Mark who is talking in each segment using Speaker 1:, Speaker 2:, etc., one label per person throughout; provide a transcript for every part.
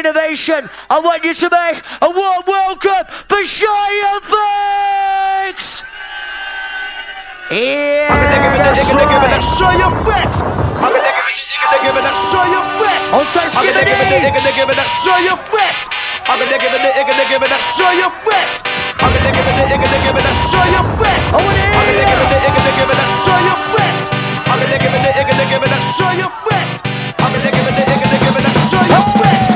Speaker 1: innovation. I want you to make a warm welcome for Shy FX. Yeah,
Speaker 2: facts. I'm gonna give it, gonna give it, gonna give it, gonna give it, gonna give it, gonna give it, gonna give it, gonna give it, gonna give it, gonna give it.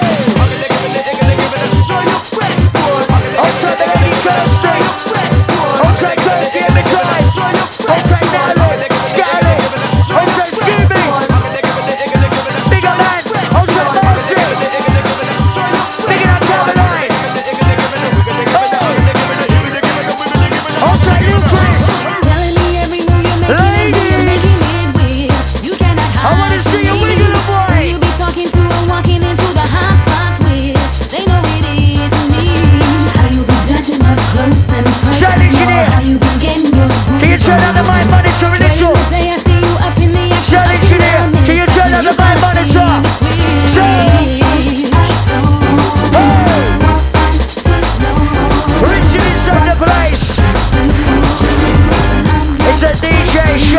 Speaker 1: Thanks.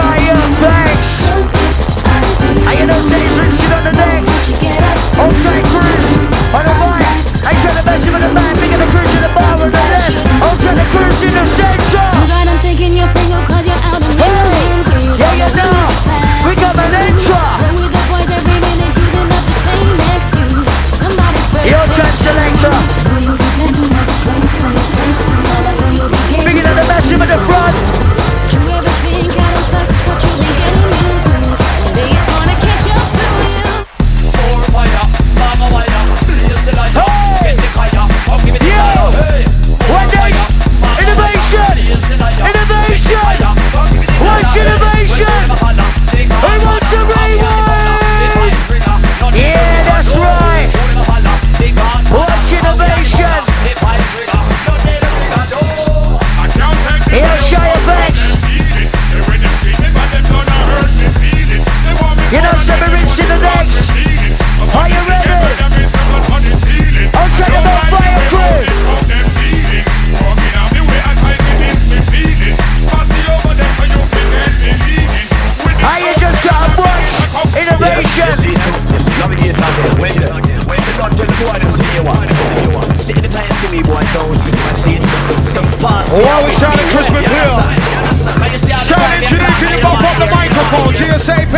Speaker 1: You know, the decks. On cruise the. I try the best of the man, bigger the cruise in the bar on the left. On take the cruise in the center.
Speaker 3: God, I'm thinking you're
Speaker 1: Just
Speaker 4: pass me
Speaker 5: While we sound it crisp and clear. Engineer, can you bump up the microphone? GSAP.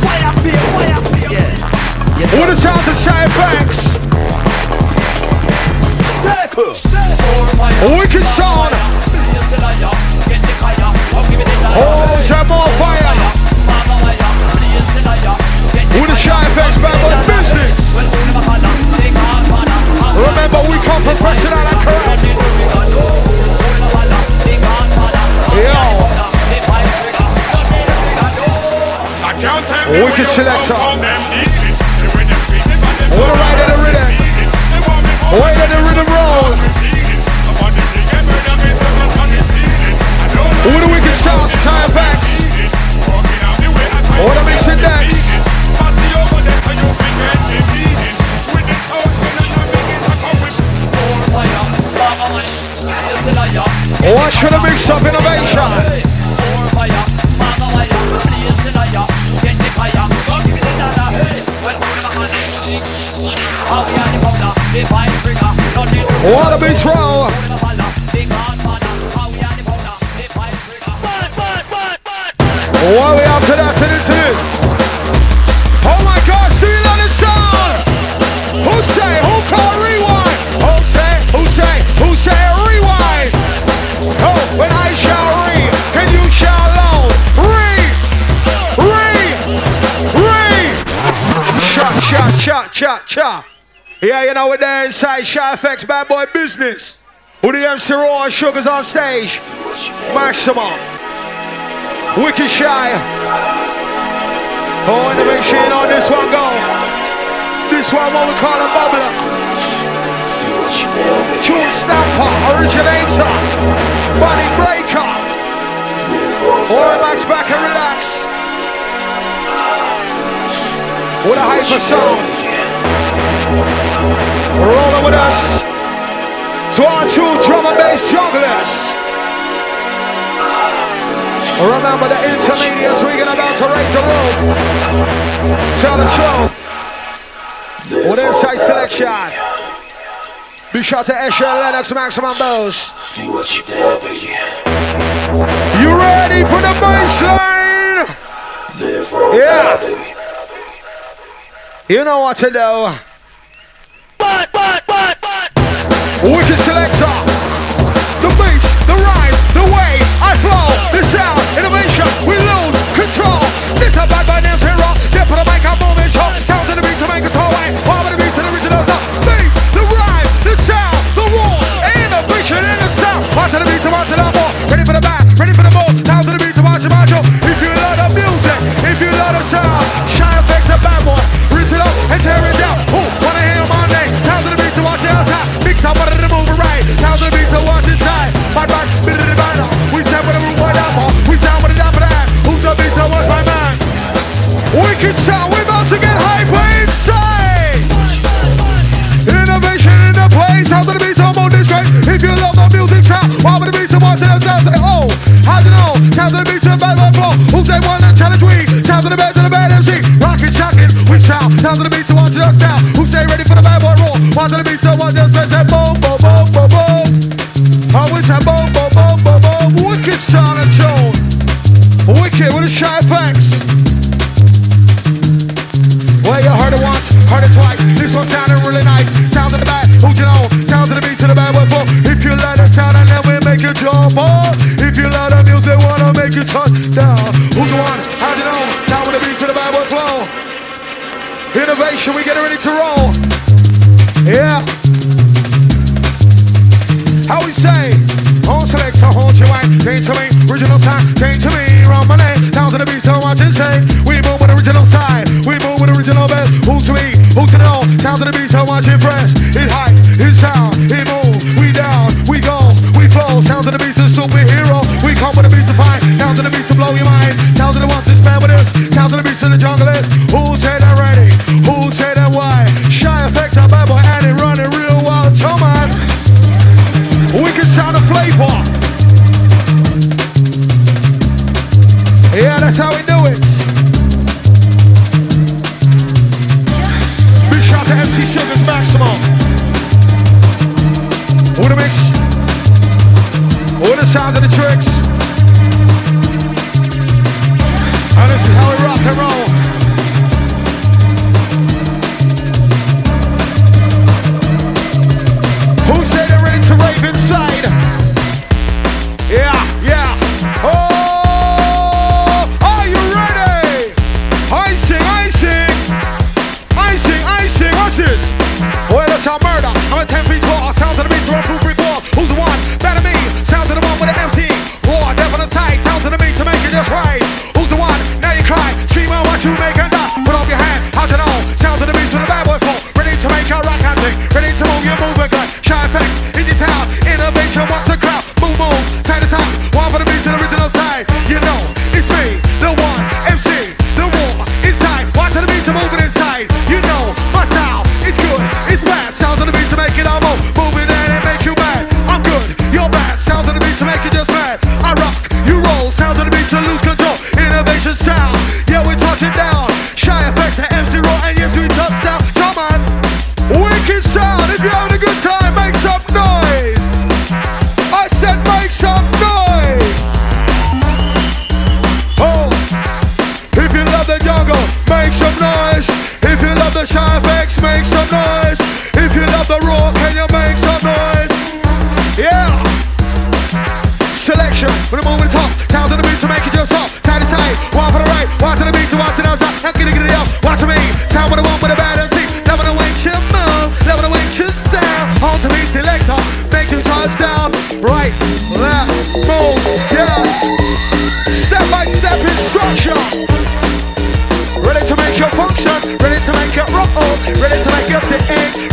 Speaker 4: Fire feel, fire feel Yeah
Speaker 5: All the sounds of Shia Banks. Wicked sound. Oh, some more fire. With the Shia Banks band boy business. Remember, we come professional and correct. Yo. Wicked selector. All right of the rhythm. Way to the rhythm roll. All the wicked sounds, Shia Banks. All the mixing decks. Watch for the mix up innovation. Oh, what a beach roll. What oh, we up to that Yeah, you know we're there inside Shy FX Bad Boy Business. Who the MC Raw and Sugars on stage. Maximum. Wicked Shy. Oh, and the machine on this one go. This one what we call a bubbler. Tune stamper, originator, body breaker. Or max back and relax. With a hyper sound. Rolling with us to our two drum and bass jugglers. Remember the intermediates, we're gonna about to raise the roof. Tell the truth. With inside selection. Be sure to Escher Lennox Maximum Bows. You. You ready for the baseline? Yeah. You know what to do. selector. Innovation, we get ready to roll. Yeah. How we say? On selector, hold your wine, came to me, original time, came to me, round my neck, down to the beat, so much insane. We move with original side, we move with original best. Who to me, who to know, sound to the beat, so much impressed.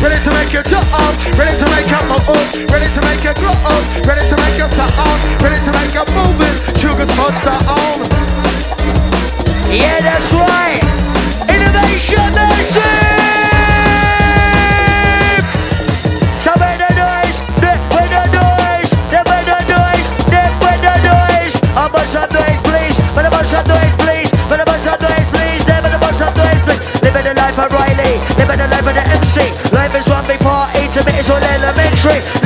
Speaker 5: ready to make your jump, ready to make up my own. ready to make your grow up, ready to make your sound, ready to make your movement, sugar
Speaker 1: touch the arm. Yeah, that's right. It's all elementary.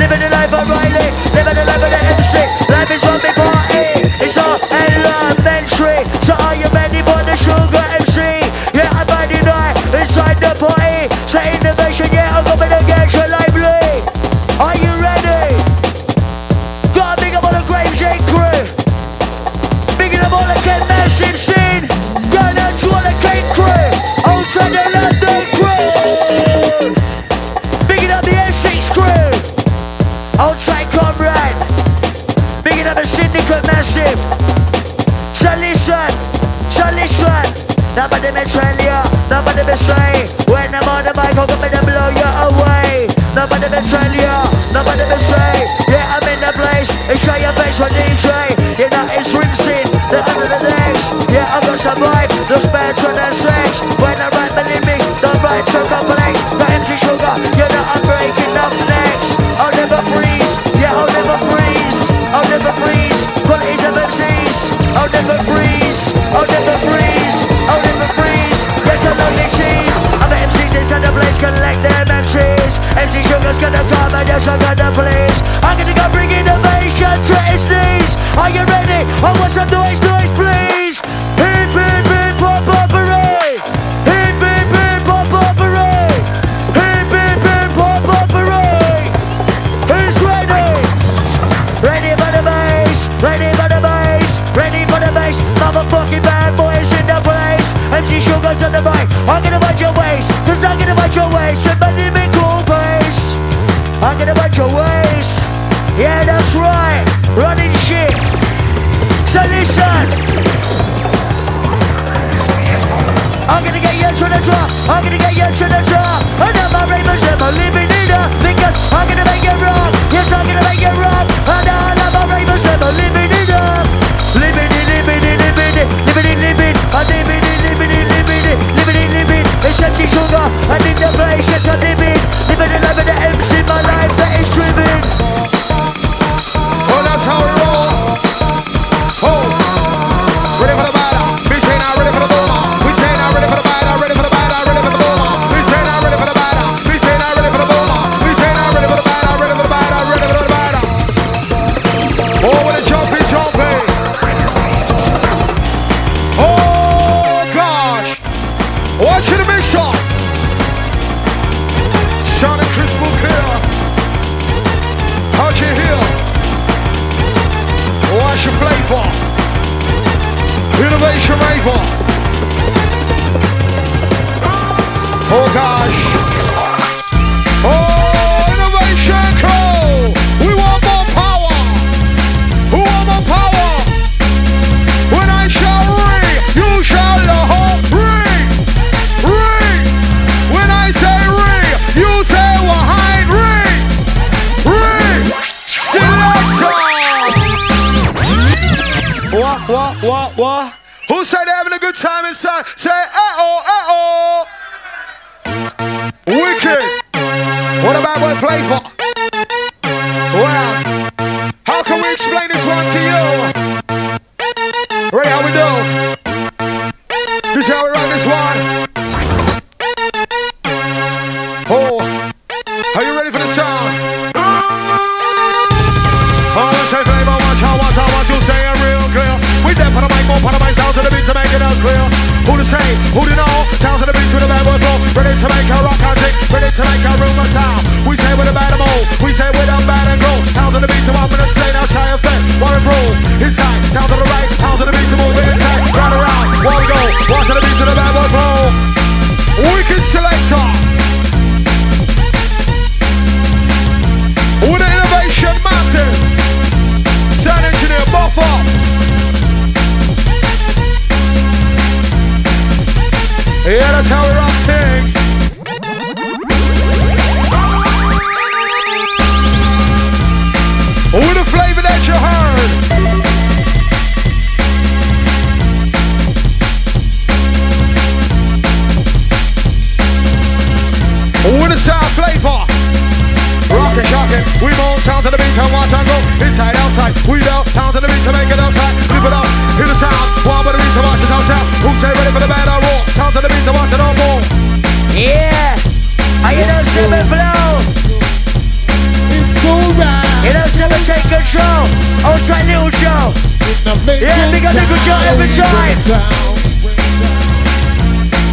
Speaker 1: Away. Nobody may
Speaker 5: one. Oh,
Speaker 1: try little Joe. Yeah, big up every time.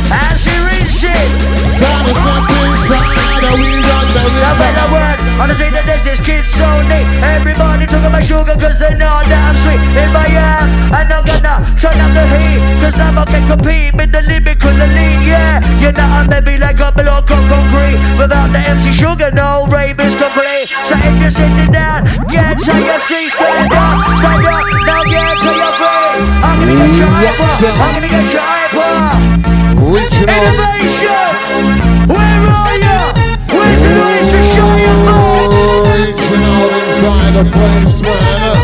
Speaker 1: As he reads it.
Speaker 5: Gonna step inside and we run the
Speaker 1: Now when I work on the day that this is kids only Everybody talking about sugar cause they know that I'm sweet. In my yard, I'm not gonna turn up the heat Cause now I can compete with the lyrical elite Yeah, you know I'm maybe like a block of concrete Without the MC Sugar, no rave is complete. So if you're sitting down, get to your seat Stand up, stand up, now get to your feet. I'm gonna get your mm, hyper, I'm gonna get your hyper
Speaker 5: Reaching.
Speaker 1: Innovation! Where are you? Where's the noise to show your votes?
Speaker 5: Reaching out inside the place, man.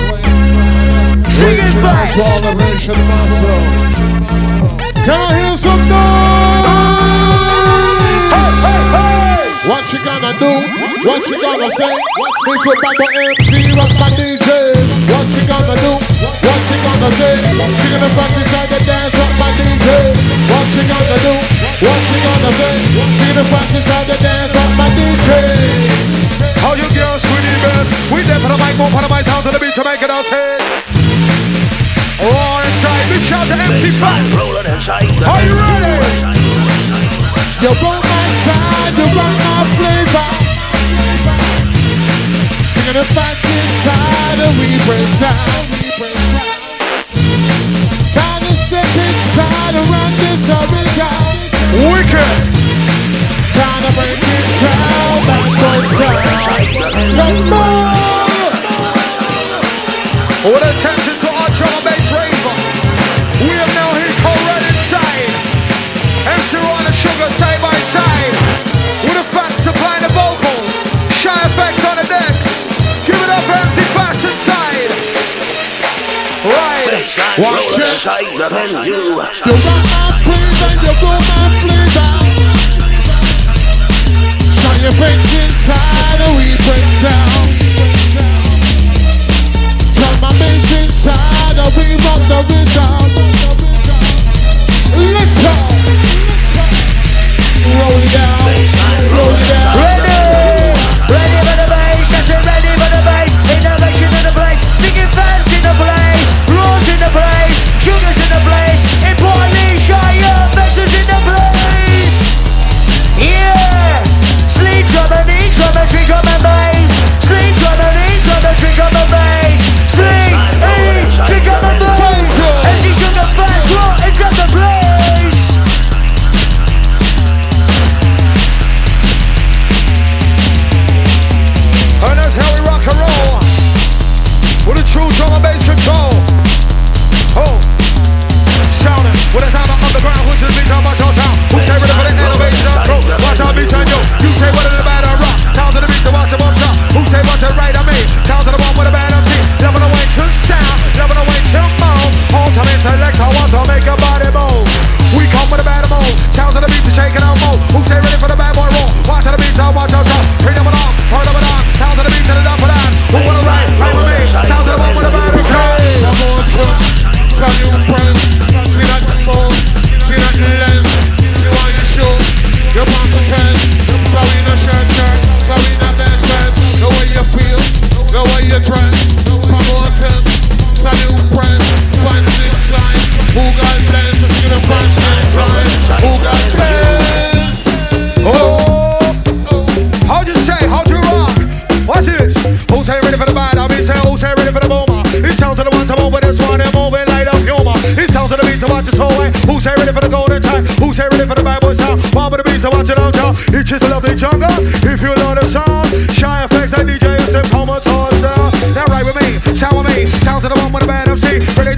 Speaker 1: Sing it
Speaker 5: Reaching out
Speaker 1: fast!
Speaker 5: to all the nation muscle. Can I hear some noise?
Speaker 1: Hey, hey, hey!
Speaker 5: What you gonna do? What you gonna say? This is Baba MC, rock my DJ. What you gonna do? What you gonna say? You're gonna practice inside the dance, rock my DJ. What you gonna do? What you gonna say? You're gonna inside the dance, on my DJ. How you girls really best? We there for the mic, move for the mic, sound to the beat to make it all say. Roar inside, big shout to MC Fats. Are you ready? You run my side, you run my flavor. Singing the facts inside, and we break down. And run this arena. Wicked. Time to break it down, that's what's up. One more. With attention to our drum and bass raver, we have now hit red inside. MC Ron and Sugar side Watch it. You got my flavor, you got my flavor. Shine your face inside and we break down. Drum my bass inside and we rock the rhythm. Let's go. Roll it down, roll it down.
Speaker 1: Ready! Ready for the bass, said ready for the bass Innovation in the place, singing fans in the place in the place, sugars in the place Importantly, up, vessels in the place Yeah! Sleep drum and eat drum and drink drum bass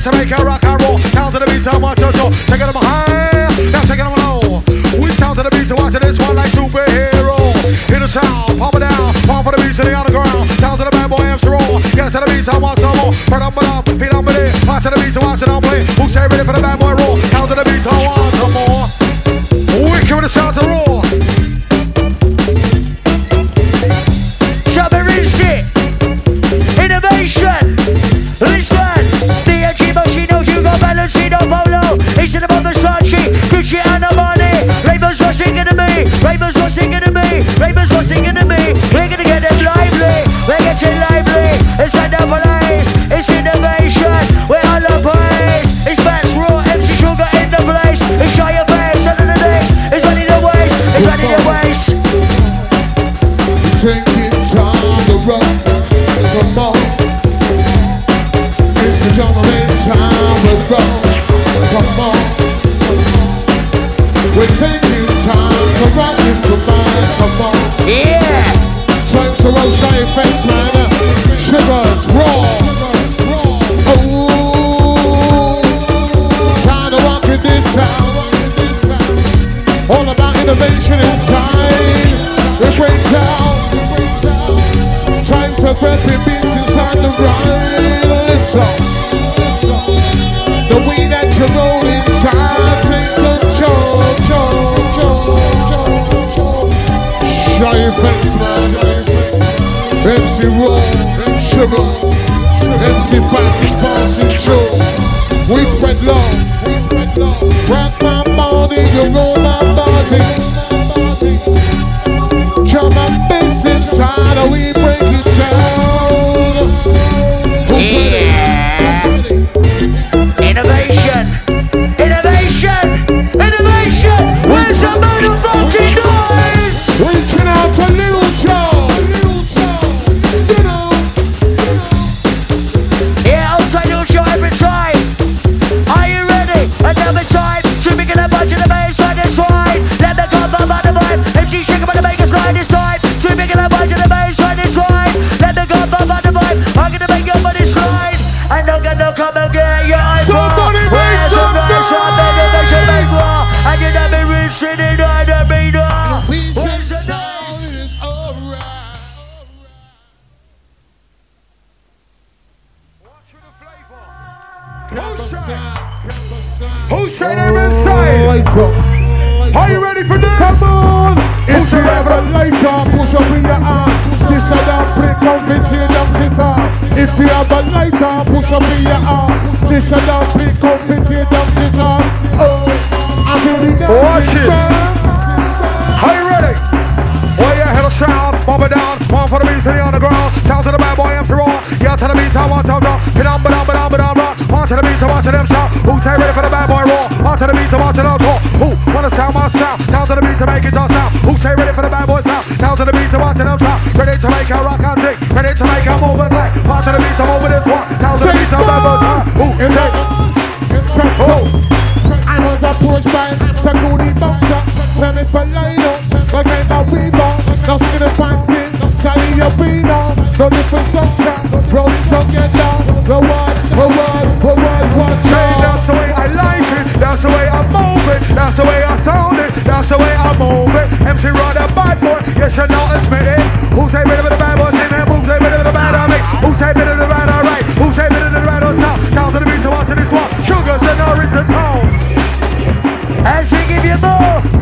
Speaker 5: To make a rock and roll. Sounds to the beat to watch it all. Taking them high, now taking them low. We sound to the beat to watch this one like superhero. Hit the sound, pump it down, pump for the beats to the underground. Sounds to the bad boy MC roll. Get to the beats, I want some more. Burn up, burn up, beat up, it. Watch to the beats, watch it on play. Who say ready for the bad boy
Speaker 6: All about innovation inside the great town. Time to grab the beats inside the ride. Listen, the way that you roll inside, take control, control, control, control. Show your face, man. MC Raw, Sugar, MC Fat, passing through. We spread love. You roll my body. Drum and bass inside, we Who's
Speaker 5: saying them inside? Are you ready for this?
Speaker 6: Come on! If you have a lighter, push up in your arm. This a down, break down, vintage, down, this arm. If you have a lighter, push up in your arm. This a down, break down, vintage, down, this arm. Oh, I feel the
Speaker 5: Watch
Speaker 6: dancing
Speaker 5: this.
Speaker 6: man.
Speaker 5: Are you ready? Well, yeah, hit a sound, bump it down, one for the beats in the underground. Sound to the bad boy, MC Raw. Yeah, to the beats, I want to go. Hit on, but on, but on, but on, on. To the beats, I want to them shout. Who say ready for the bad boy raw? On to the beats, I want to them talk. Who wanna sound my sound? Down to the beats, I make it dance sound. Who say ready for the bad boy sound? Down to the beats, I want to them shout. Ready to make a rock and tick. Ready to make a move and play. On to the beats, I'm over this one. Down to the beats, I'm bad boy sound. Who?
Speaker 6: Check
Speaker 5: Oh.
Speaker 6: I was approached by security bouncer. Tell me for line up, but I'm a weaver. Now skin and fancy, Sally your feet on. No different structure, roll it together. The one, the one,
Speaker 5: That's the way I move it. That's the way I sound it. That's the way I move it. MC Rod a bad boy. Yes, you know it's me. Who say better than the bad boy? Say man, who say better than the bad I make? Who say better than the bad I write? Who say better than the bad I sound? Down to the beat, so watching this one. Sugars and orange and tone.
Speaker 1: As we give you more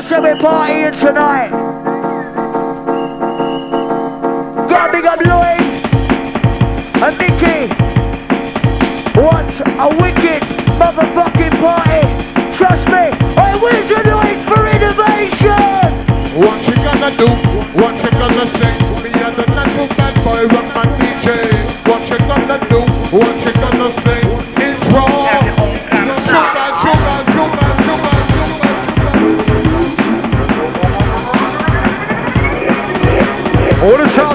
Speaker 1: So we're partying tonight. The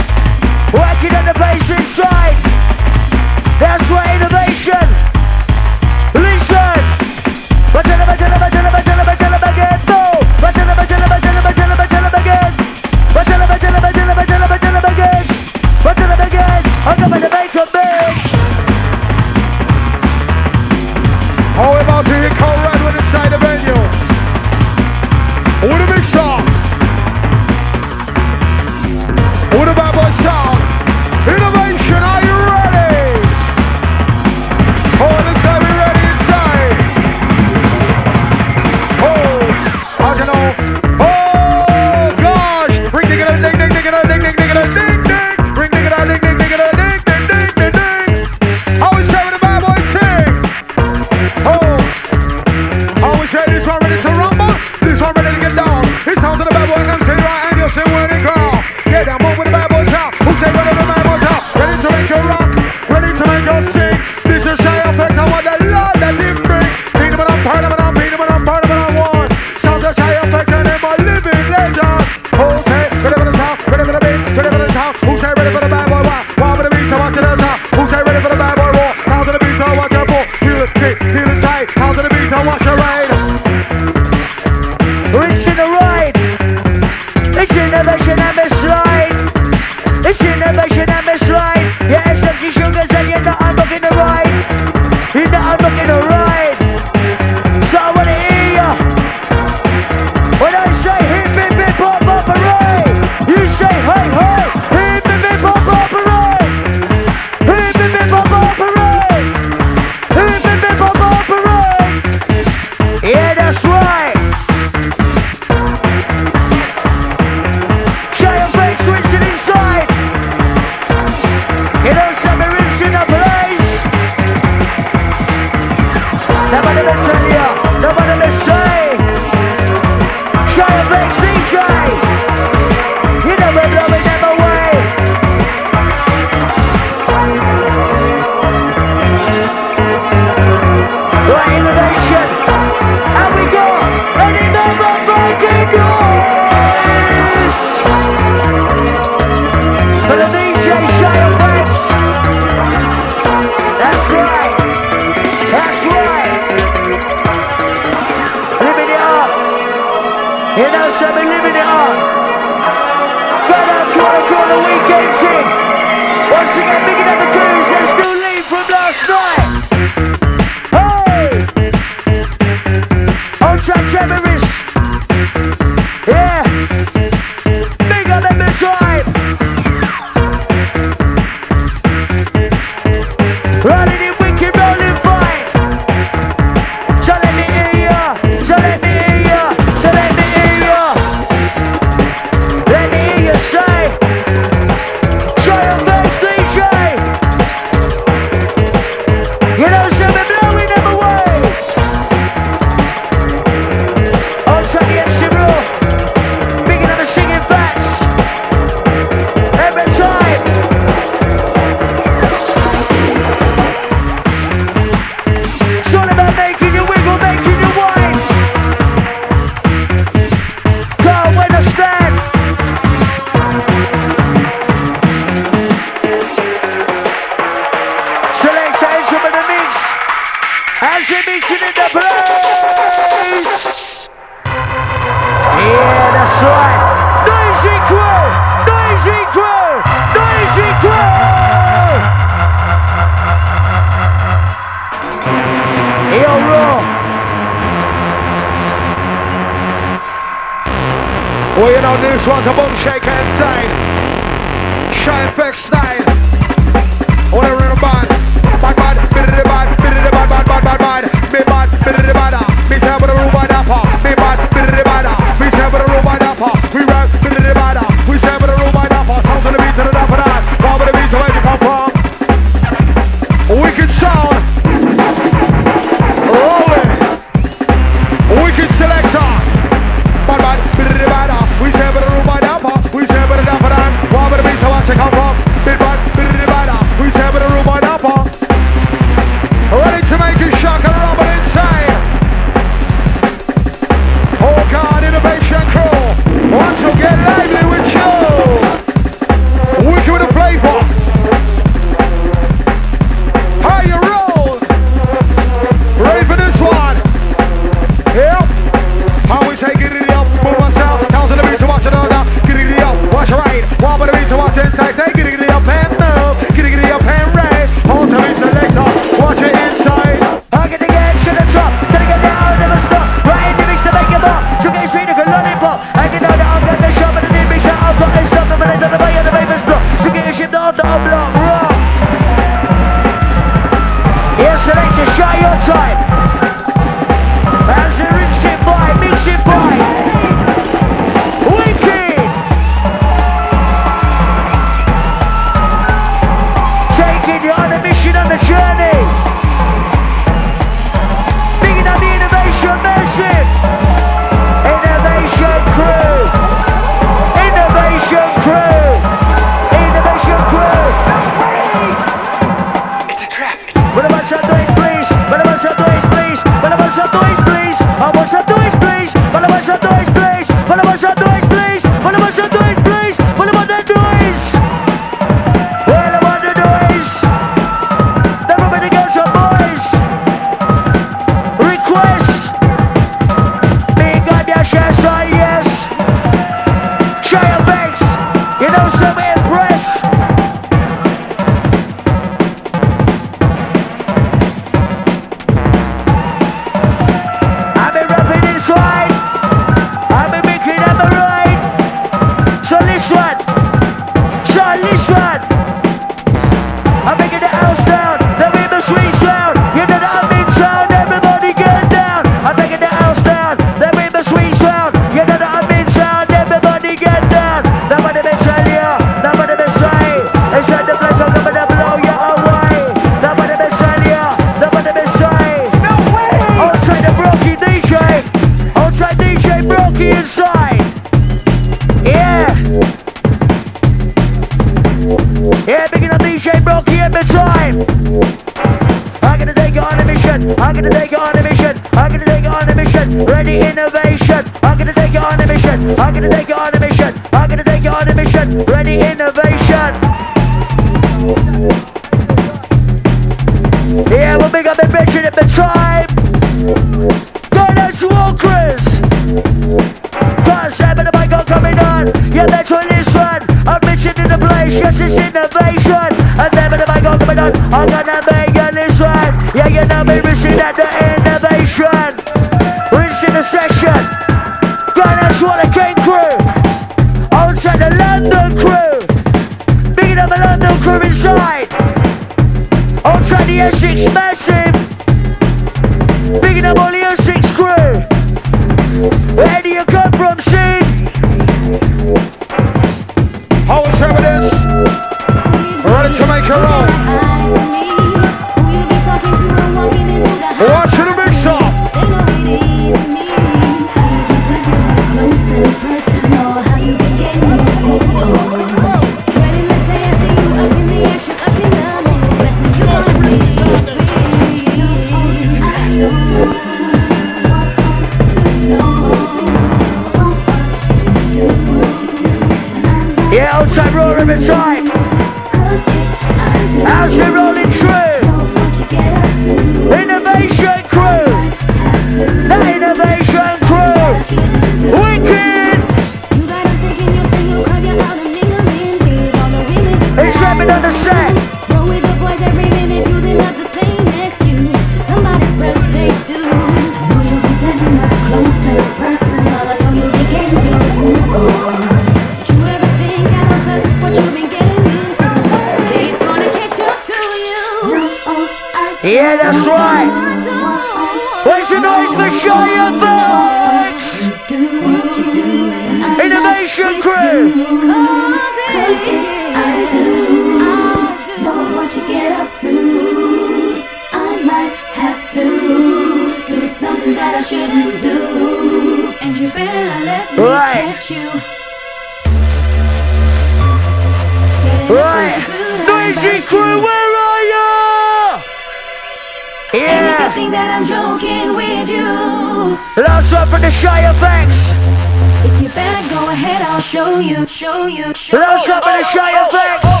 Speaker 3: ahead, I'll show you, show you, show you.
Speaker 1: one for the Shia oh, oh, Fox. Oh,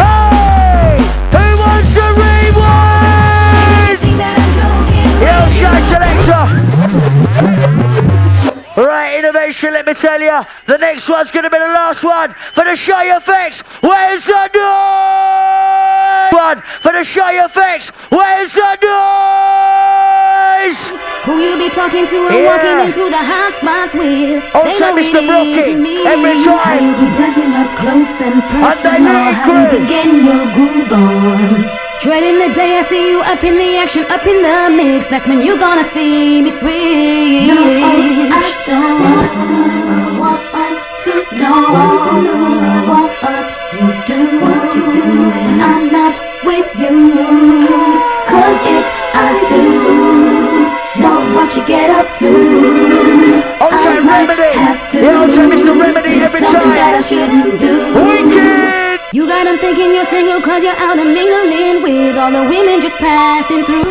Speaker 1: hey! Who wants to rewind? Yo, Shy Selector. Innovation, let me tell you. The next one's gonna be the last one for the Shy FX. Where's the noise? One for the Shy FX. Where's the noise?
Speaker 3: Who you be talking to and
Speaker 1: Yeah.
Speaker 3: walking into the hot spots with?
Speaker 1: Oh,
Speaker 3: know
Speaker 1: Mr.
Speaker 3: Brockie,
Speaker 1: every
Speaker 3: How
Speaker 1: time.
Speaker 3: you be up close and
Speaker 1: And they
Speaker 3: personal. How you
Speaker 1: good.
Speaker 3: be getting your groove on. Dreading the day I see you up in the action, up in the mix. That's when you gonna see me swing. No, I don't want to know what you do. What you do, and I'm not with you. Cause if I do know what you get up to.
Speaker 1: Outside
Speaker 3: I might
Speaker 1: Remedy.
Speaker 3: have to
Speaker 1: Yeah, outside Mr. Remedy
Speaker 3: do
Speaker 1: every
Speaker 3: something that I
Speaker 1: time.
Speaker 3: shouldn't do.
Speaker 1: Wicked.
Speaker 3: You got them thinking you're single cause you're out and mingling with all the women just passing through.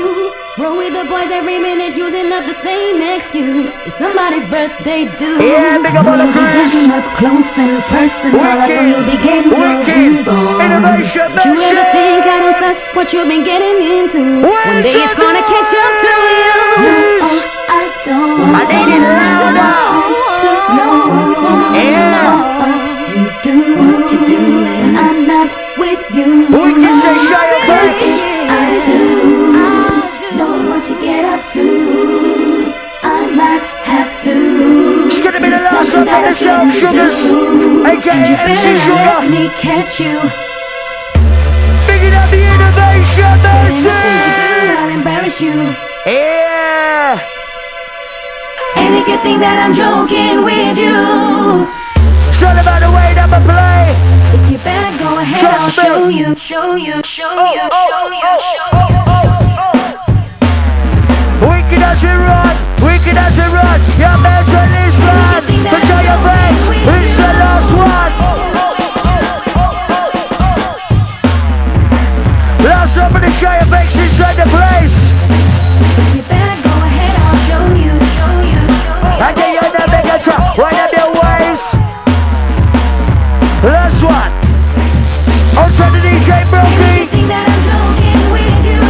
Speaker 3: Roll with the boys every minute using up the same excuse. It's somebody's birthday due.
Speaker 1: Yeah, big up all the crews.
Speaker 3: up close and personal. I know you'll be getting your
Speaker 1: Wicked. Innovation
Speaker 3: Don't you ever think I don't touch what you've been getting into? One day it's gonna catch up to you. No, oh, I don't.
Speaker 1: I need it louder.
Speaker 3: You do that I
Speaker 1: the Self
Speaker 3: shouldn't
Speaker 1: Sugars, aka
Speaker 3: you
Speaker 1: MC Sugar.
Speaker 3: let me catch you.
Speaker 1: Bigging up the innovation
Speaker 3: And nothing you do,
Speaker 1: machine.
Speaker 3: I'll embarrass you.
Speaker 1: Yeah.
Speaker 3: And if you think that I'm joking with you.
Speaker 1: All about the way that I play.
Speaker 3: If you better go ahead,
Speaker 1: Trust me.
Speaker 3: I'll show you, show you, show oh, you, oh, show oh, you, show you.
Speaker 1: Wicked as we run, wicked as we run. You're meant to this one. For Shy FX, it's the last one. Last one for the guy of Bakesy's right the place.
Speaker 3: You better
Speaker 7: go ahead, show
Speaker 5: you. I
Speaker 3: tell you your. Last one. Also the
Speaker 5: DJ Brockie.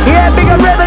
Speaker 5: Yeah, bigger
Speaker 3: rhythm.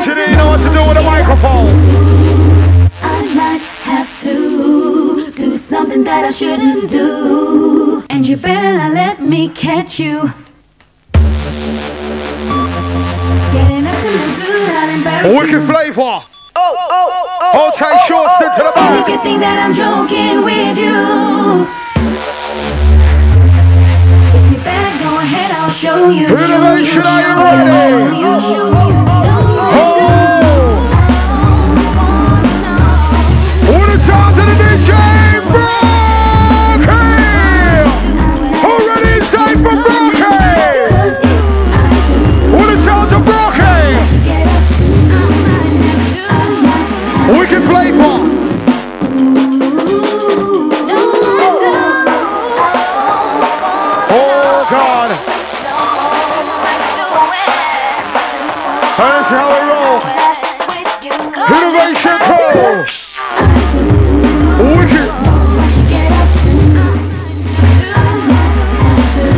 Speaker 3: Engineer, you know what to do with a microphone.
Speaker 5: I might have to do something that I shouldn't do. And you better not let me catch you. Getting up to no good, I'll embarrass
Speaker 3: Wicked
Speaker 5: you.
Speaker 3: flavor. Hold tight, short, sit to the
Speaker 5: You
Speaker 3: back.
Speaker 5: can think that I'm joking with you. If you better go ahead, I'll show you.
Speaker 3: Innovation, are you ready? Innovation. Wicked.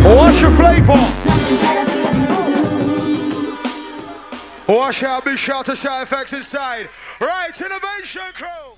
Speaker 3: What's your flavor? Out, big shout to Shy FX inside. Right, Innovation Crew.